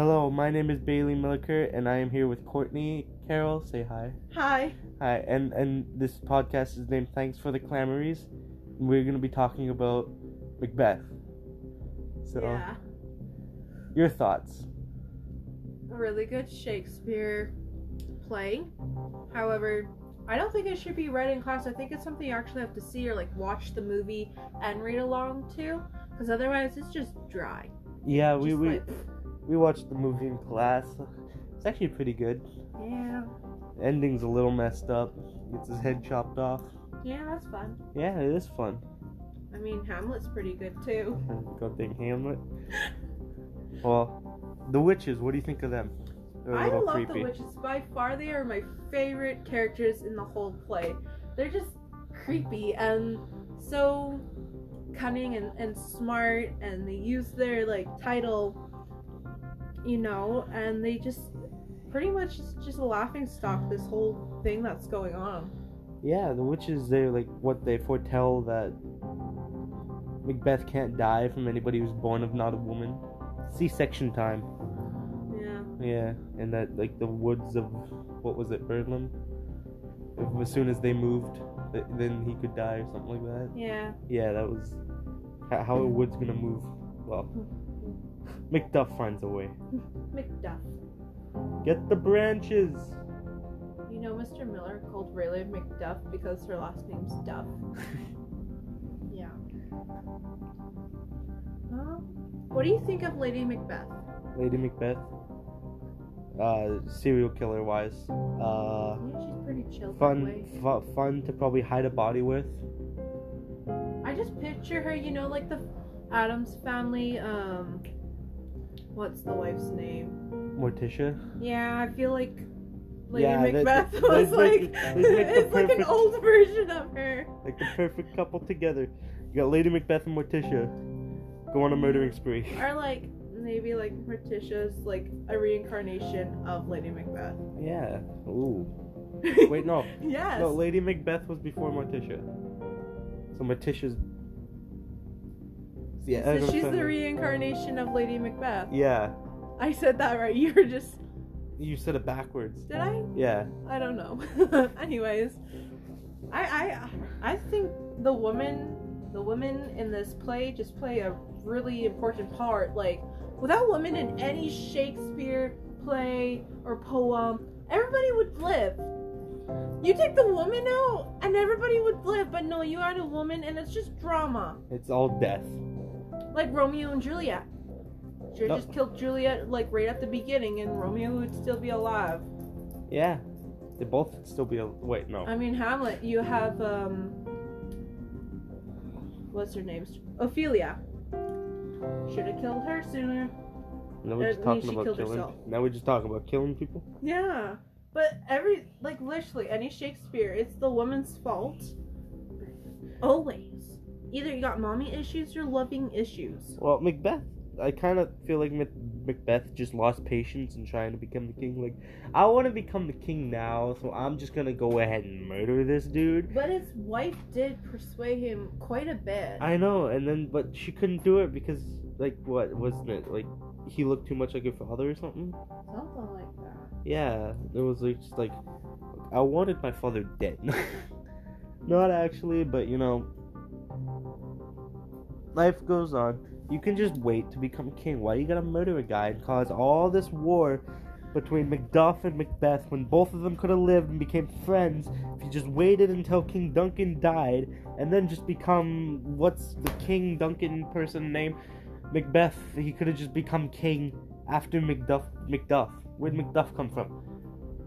Hello, my name is Bailey Milliker, and I am here with Courtney Carroll. Say hi. Hi. Hi, and and this podcast is named Thanks for the Clamories. And we're gonna be talking about Macbeth. So, Yeah. your thoughts? A really good Shakespeare play. However, I don't think it should be read in class. I think it's something you actually have to see or like watch the movie and read along to. Because otherwise, it's just dry. Yeah, we Just we like, we watched the movie in class. It's actually pretty good. yeah. Ending's a little messed up. Gets his head chopped off. Yeah, that's fun. Yeah, it is fun. I mean, Hamlet's pretty good too. Goddamn Hamlet. Well, the witches. What do you think of them? I love creepy. the witches. By far, they are my favorite characters in the whole play. They're just creepy and so cunning and, and smart, and they use their like title, you know, and they just pretty much just a laughing stock. This whole thing that's going on. Yeah, the witches, they're like what they foretell that Macbeth can't die from anybody who's born of not a woman. C section time. Yeah. Yeah, and that, like, the woods of, what was it, Birnam? As soon as they moved, then he could die or something like that. Yeah. Yeah, that was how, how a wood's gonna move. Well, Macduff finds a way. Macduff. Get the branches! You know, Mr. Miller called Rayleigh Macduff because her last name's Duff. Yeah. Uh, what do you think of Lady Macbeth? Lady Macbeth. Uh, serial killer wise. Uh, Yeah, she's pretty chill fun, fu- fun to probably hide a body with. I just picture her, you know, like the Addams family. Um, what's the wife's name? Morticia. Yeah, I feel like Lady Yeah, Macbeth they- was like make- they make the it's like an old version of her. Like the perfect couple together. You got Lady Macbeth and Morticia. Go on a murdering spree. Or like maybe like Morticia's like a reincarnation of Lady Macbeth. Yeah. Ooh. Wait, no. yes. No, Lady Macbeth was before Morticia. So Morticia's. Yeah. so she's the reincarnation of Lady Macbeth. Yeah. I said that right. You were just You said it backwards. did I? Yeah. I don't know. Anyways, I I I think the woman the women in this play just play a really important part. Like without women in any Shakespeare play or poem, everybody would live. You take the woman out and everybody would live, but no, you add a woman and it's just drama. It's all death. Like Romeo and Juliet. Should No. have just killed Juliet like right at the beginning and Romeo would still be alive. Yeah. They both would still be. A- Wait, no. I mean, Hamlet, you have, um. What's her name? Ophelia. Should have killed her sooner. Now we're just talking about killing. herself. Now we're just talking about killing people. Yeah. But every, like, literally, any Shakespeare, it's the woman's fault. Always. Either you got mommy issues or loving issues. Well, Macbeth. I kind of feel like Macbeth just lost patience in trying to become the king. Like, I want to become the king now, so I'm just gonna go ahead and murder this dude. But his wife did persuade him quite a bit. I know, and then but she couldn't do it because like what wasn't it like he looked too much like her father or something? Something like that. Yeah, it was like just like I wanted my father dead. Not actually, but you know, life goes on. You can just wait to become king. Why you gotta murder a guy and cause all this war between Macduff and Macbeth when both of them could have lived and became friends if you just waited until King Duncan died and then just become what's the King Duncan person name? Macbeth. He could have just become king after Macduff. Macduff. Where'd Macduff come from?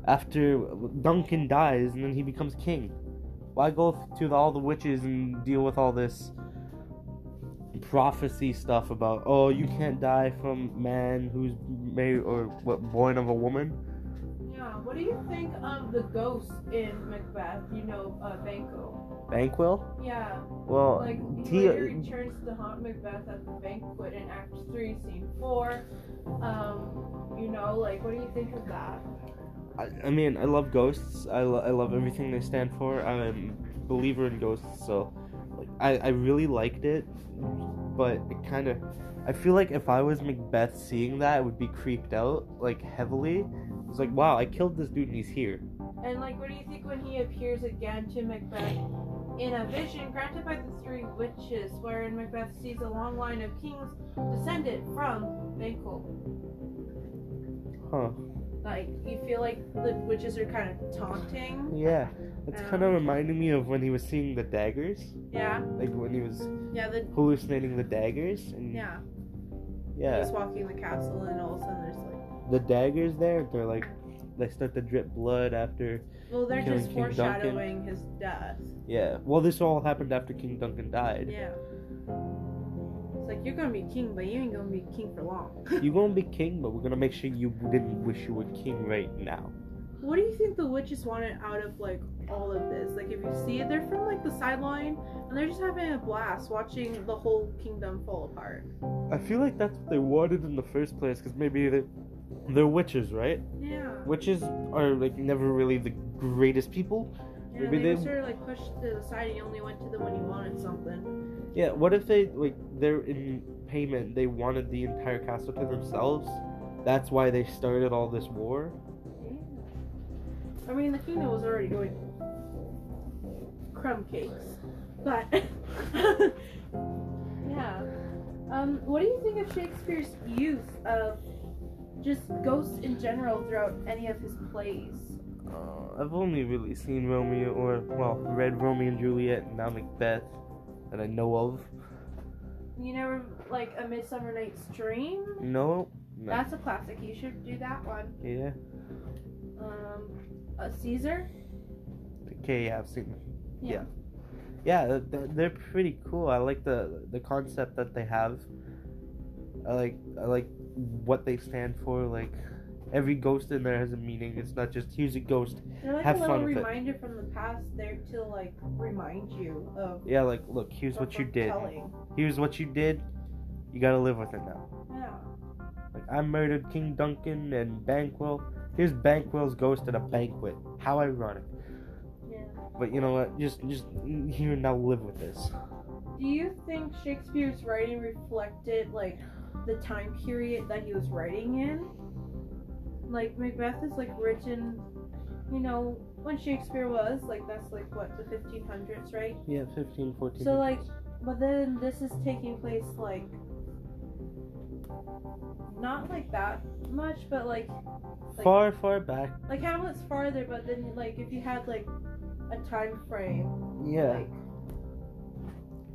After Duncan dies and then he becomes king. Why go to the, all the witches and deal with all this prophecy stuff about oh you can't die from man who's made or what born of a woman? Yeah, what do you think of the ghost in Macbeth? You know, uh, Banquo. Banquo? Yeah, Well, like he he- returns to haunt Macbeth at the banquet in Act Three, Scene Four. Um, you know, like, what do you think of that? I, I mean, I love ghosts. I, lo- I love everything they stand for. I'm a believer in ghosts, so like, I, I really liked it, but it kind of I feel like if I was Macbeth seeing that, I would be creeped out like heavily. It's like, wow, I killed this dude and he's here. And like, what do you think when he appears again to Macbeth in a vision granted by the three witches, wherein Macbeth sees a long line of kings descended from Banquo? Huh? Like, you feel like the witches are kind of taunting. Yeah. It's Um, kind of reminding me of when he was seeing the daggers, Yeah, like when he was yeah, the hallucinating the daggers. And yeah. yeah. He's walking the castle, and all of a sudden there's like, the daggers there, they're like, they start to drip blood after. well, they're just King Duncan. foreshadowing his death. Yeah. Well, this all happened after King Duncan died. Yeah. It's like you're gonna be king, but you ain't gonna be king for long. You're gonna be king, but we're gonna make sure you didn't wish you were king right now. What do you think the witches wanted out of like all of this? Like if you see it, they're from like the sideline and they're just having a blast watching the whole kingdom fall apart. I feel like that's what they wanted in the first place, because maybe they, they're witches, right? Yeah. Witches are like never really the greatest people. Yeah, Maybe they, they- were sort of like pushed to the side and you only went to them when you wanted something. Yeah. What if they like they're in payment? They wanted the entire castle to themselves. That's why they started all this war. I mean the kingdom was already going crumb cakes. But yeah. Um, what do you think of Shakespeare's use of just ghosts in general throughout any of his plays? Uh, I've only really seen Romeo, or well, read Romeo and Juliet, and now Macbeth, that I know of. You never like a Midsummer Night's Dream? No. no. That's a classic. You should do that one. yeah. Um, a Caesar. Okay. Yeah, I've seen. them. Yeah. Yeah, th- they're pretty cool. I like the the concept that they have. I like I like what they stand for. Like every ghost in there has a meaning. It's not just here's a ghost. Like Have a little fun with it. reminder from the past there to like remind you of Yeah, like look, here's what you did. telling. Here's what you did. You gotta live with it now. Yeah. Like I murdered King Duncan and Banquo. Here's Banquo's ghost at a banquet. How ironic. Yeah. But you know what? Just just here now live with this. Do you think Shakespeare's writing reflected like the time period that he was writing in? Like Macbeth is like written, you know, when Shakespeare was like that's like what the 1500s, right? Yeah, 15, 14. So like, but then this is taking place like not like that much, but like like- far, far back. like Hamlet's farther. But then like if you had like a time frame, Yeah. like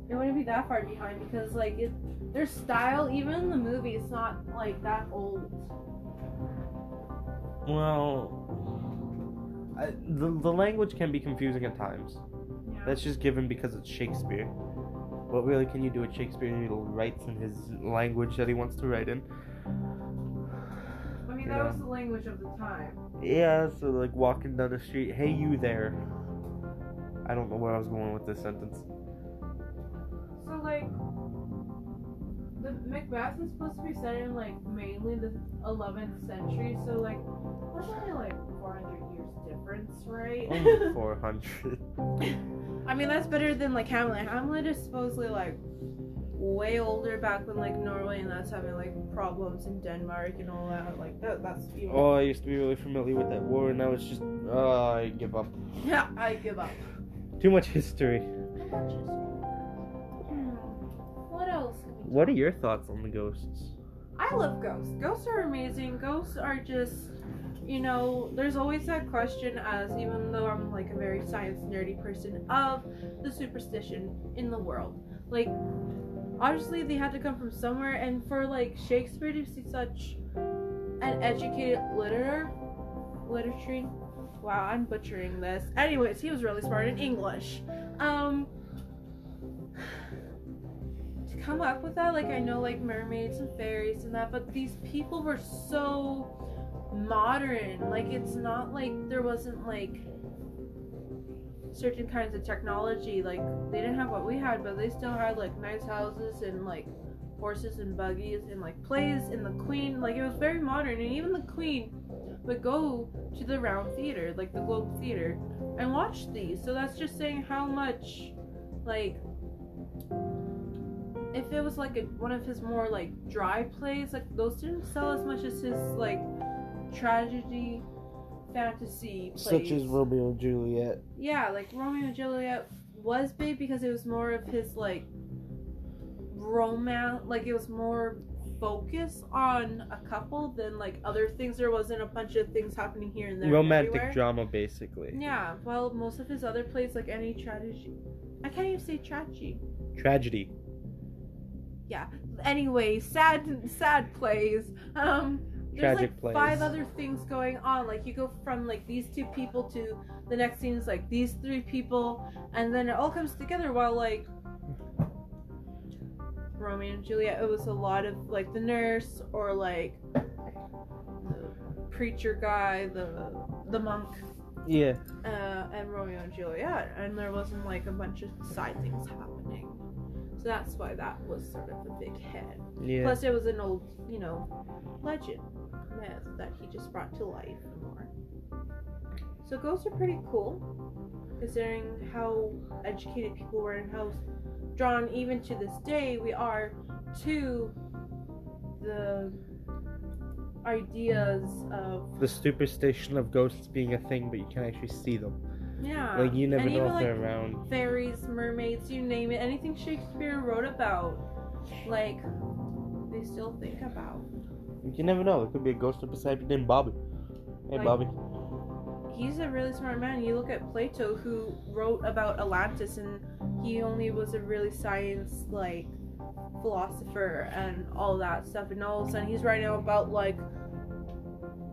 it wouldn't be that far behind because like it, their style, even in the movie, it's not like that old. Well, I, the the language can be confusing at times. Yeah. That's just given because it's Shakespeare. What really can you do with Shakespeare? He writes in his language that he wants to write in. I mean, you that know. was the language of the time. Yeah, so like walking down the street, hey you there. I don't know where I was going with this sentence. So like, the Macbeth is supposed to be set in like mainly the 11th century. So like, that's only like 400 years difference, right? Only 400. I mean, that's better than like Hamlet. Hamlet is supposedly like way older back when like Norway and that's having like problems in Denmark and all that. Like that, that's even. Oh, I used to be really familiar with that war, and now it's just, oh, I give up. Yeah, I give up. Too much history. Hmm. What are your thoughts on the ghosts? I love ghosts. Ghosts are amazing. Ghosts are just, you know, there's always that question as even though I'm like a very science nerdy person of the superstition in the world. Like, obviously they had to come from somewhere, and for like Shakespeare to see such an educated literature, literature. Wow, I'm butchering this. Anyways, he was really smart in English. Um, come up with that, like I know like mermaids and fairies and that, but these people were so modern. Like it's not like there wasn't like certain kinds of technology. Like they didn't have what we had, but they still had like nice houses and like horses and buggies and like plays and the queen. Like it was very modern, and even the queen would go to the Round Theater, like the Globe Theater, and watch these. So that's just saying how much like if it was like a, one of his more like dry plays, like those didn't sell as much as his like tragedy, fantasy plays. Such as Romeo and Juliet. Yeah, like Romeo and Juliet was big because it was more of his like romance, like it was more focus on a couple than like other things. There wasn't a bunch of things happening here and there. Romantic everywhere. drama, basically. Yeah, well, most of his other plays, like any tragedy, I can't even say tragedy. Tragedy. Anyway, sad, sad plays. Um, there's Tragic like plays. five other things going on. Like you go from like these two people to the next scene is like these three people, and then it all comes together. While like Romeo and Juliet, it was a lot of like the nurse or like the preacher guy, the the monk, Yeah. uh, and Romeo and Juliet, and there wasn't like a bunch of side things happening. So that's why that was sort of a big hit. Yeah. Plus, it was an old, you know, legend myth that he just brought to life more. So ghosts are pretty cool, considering how educated people were and how drawn, even to this day, we are to the ideas of the superstition of ghosts being a thing, but you can't actually see them. Yeah, Like you never and know even if they're around. fairies, mermaids, you name it, anything Shakespeare wrote about, like they still think about. You never know. It could be a ghost up beside you named Bobby. Hey, Like- Bobby. he's a really smart man. You look at Plato, who wrote about Atlantis, and he only was a really science like philosopher and all that stuff. And all of a sudden, he's writing about like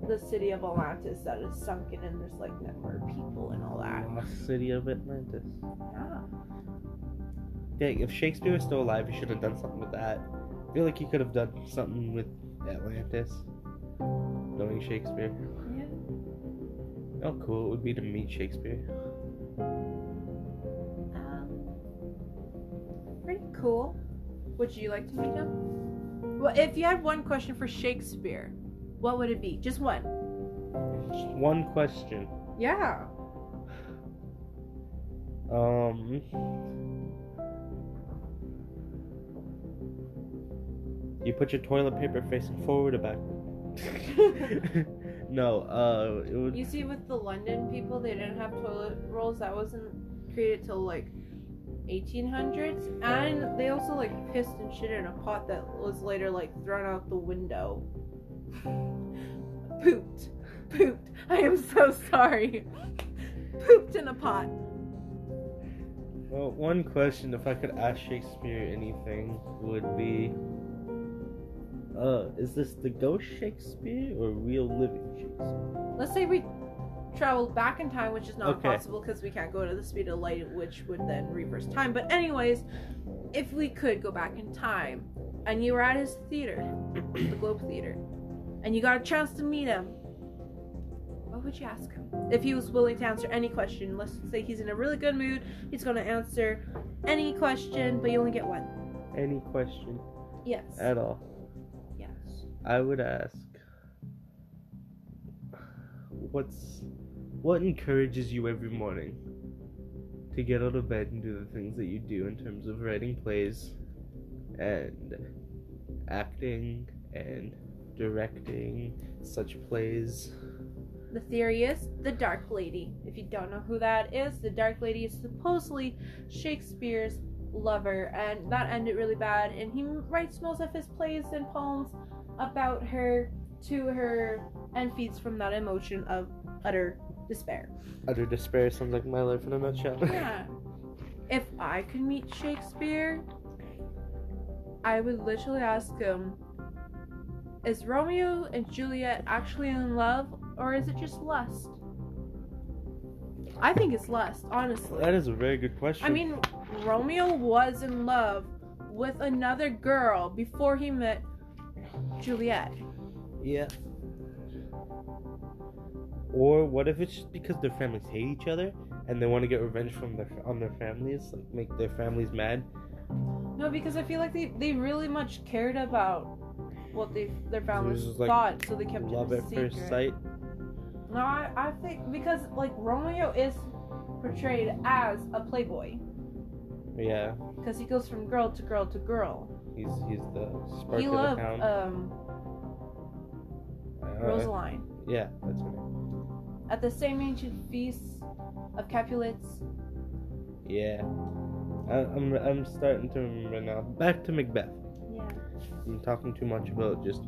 the city of Atlantis that is sunken, and there's like more people and all that. Lost city of Atlantis. Yeah. Yeah, if Shakespeare was still alive, he should have done something with that. I feel like he could have done something with Atlantis. Knowing Shakespeare. Yeah. How cool it would be to meet Shakespeare. Um, pretty cool. Would you like to meet him? Well, if you had one question for Shakespeare, what would it be? Just one. Just one question. Yeah. Um. You put your toilet paper facing forward or back? no, uh, it would. You see, with the London people, they didn't have toilet rolls. That wasn't created till like 1800s, and they also like pissed and shit in a pot that was later like thrown out the window. Pooped, pooped. I am so sorry. Pooped in a pot. Well, one question, if I could ask Shakespeare anything, would be uh, is this the ghost Shakespeare or real living Shakespeare? Let's say we traveled back in time, which is not Okay. possible because we can't go to the speed of light, which would then reverse time. But anyways, if we could go back in time, and you were at his theater, the Globe Theater, and you got a chance to meet him, what would you ask him? If he was willing to answer any question, let's say he's in a really good mood, he's gonna answer any question, but you only get one. Any question Yes. at all? yes. I would ask, what's what encourages you every morning to get out of bed and do the things that you do in terms of writing plays and acting and directing such plays? The theory is the Dark Lady. If you don't know who that is, the Dark Lady is supposedly Shakespeare's lover, and that ended really bad. And he writes most of his plays and poems about her to her and feeds from that emotion of utter despair. Utter despair sounds like my life in a nutshell. Yeah. if I could meet Shakespeare, I would literally ask him Is Romeo and Juliet actually in love, or is it just lust? I think it's lust, honestly. that is a very good question. I mean, Romeo was in love with another girl before he met Juliet. Yeah. Or what if it's just because their families hate each other and they want to get revenge from their on their families, like make their families mad? No, because I feel like they, they really much cared about what they their families like thought, so they kept Love it a at secret. first sight. No, I, I think because like Romeo is portrayed as a playboy, Yeah, because he goes from girl to girl to girl. he's he's the spark you of the love town. um, Uh, Rosaline. Yeah, that's her name. At the same ancient feast of Capulets, Yeah. I, I'm I'm starting to remember now. Back to Macbeth. I'm talking too much about just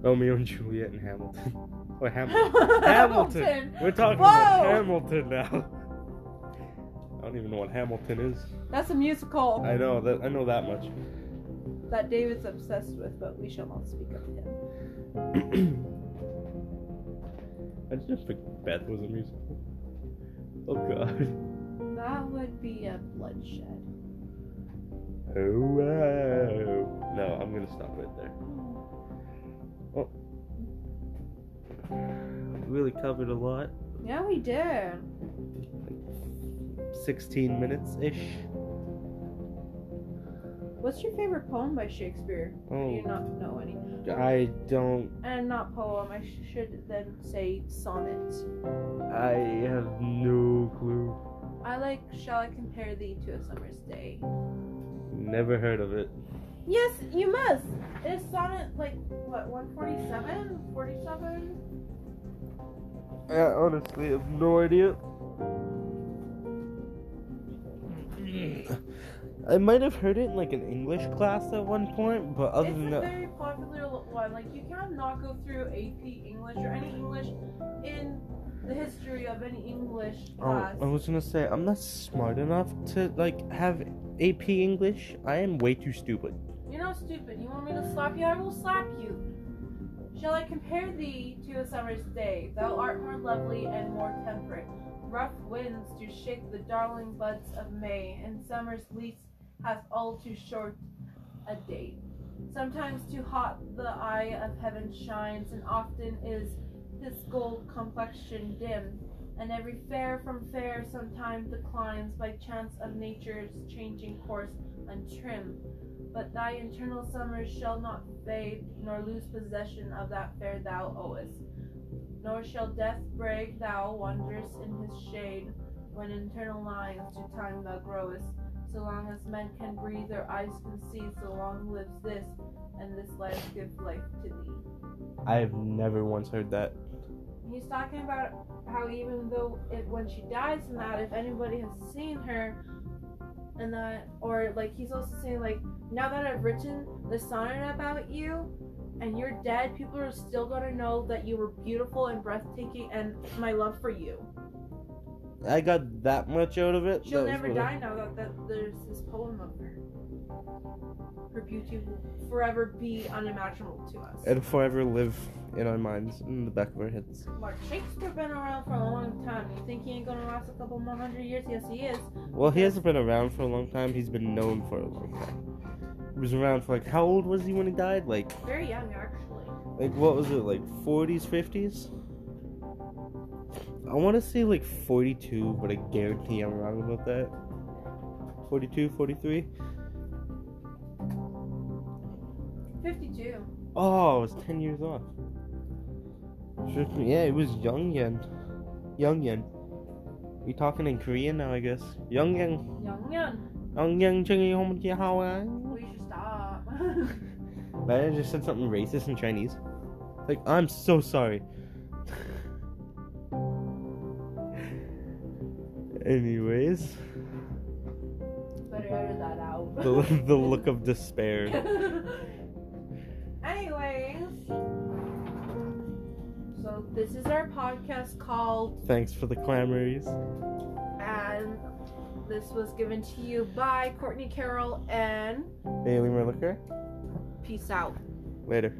Romeo and Juliet and Hamilton. or Hamilton. Hamilton. We're talking about Hamilton now. I don't even know what Hamilton is. That's a musical I know that I know that much. that David's obsessed with, but we shall not speak of him. I just think Beth was a musical. Oh god. That would be a bloodshed. Oh wow. No, I'm gonna stop right there. Oh. Really covered a lot. Yeah, we did. 16 minutes ish. What's your favorite poem by Shakespeare? Do you Oh, not know any? I don't. And not poem, I sh- should then say sonnet. I have no clue. I like Shall I Compare Thee to a Summer's Day? Never heard of it. Yes, you must! It's sonnet like, what, 147? 47? I honestly have no idea. I might have heard it in like an English class at one point, but other it's than a very popular one. Like, you cannot go through AP English or any English in the history of any English oh, class. oh. I was gonna say I'm not smart enough to like have AP English. I am way too stupid. You're not stupid. You want me to slap you? I will slap you. Shall I compare thee to a summer's day? Thou art more lovely and more temperate. Rough winds do shake the darling buds of May, and summer's lease hath all too short a date. Sometimes too hot the eye of heaven shines, and often is his gold complexion dim, and every fair from fair sometime declines by chance of nature's changing course untrim but thy internal summers shall not fade, nor lose possession of that fair thou owest. Nor shall death break thou wanderest in his shade, when internal lines to time thou growest. So long as men can breathe, their eyes can see, so long lives this, and this life gives life to thee. I've never once heard that. He's talking about how even though it, when she dies and that, if anybody has seen her, and that, or like he's also saying like, now that I've written the sonnet about you, and you're dead, people are still gonna know that you were beautiful and breathtaking, and my love for you. I got that much out of it. She'll never what I- die now that, that there's this poem of her. Her beauty will forever be unimaginable to us. It'll forever live in our minds, in the back of our heads. Mark Shakespeare been around for a long time. You think he ain't gonna last a couple more hundred years? Yes, he is. Well, he hasn't been around for a long time. He's been known for a long time. He was around for like how old was he when he died? Like, Very young, actually. like what was it? Like 40s, 50s? I want to say like 42, but I guarantee I'm wrong about that. 42, 43. 52. Oh, was 10 years off. Yeah, it was Young Yen. Young Yen. We talking in Korean now, I guess. Young Yen. Young, young. Young Yen, Chung Hong How We should stop. Man, I just said something racist in Chinese. Like, I'm so sorry. Anyways, Better edit that out. the, the look of despair. This is our podcast called, Thanks for the clamories. and this was given to you by Courtney Carroll, and Bailey Merlicker. peace out. Later.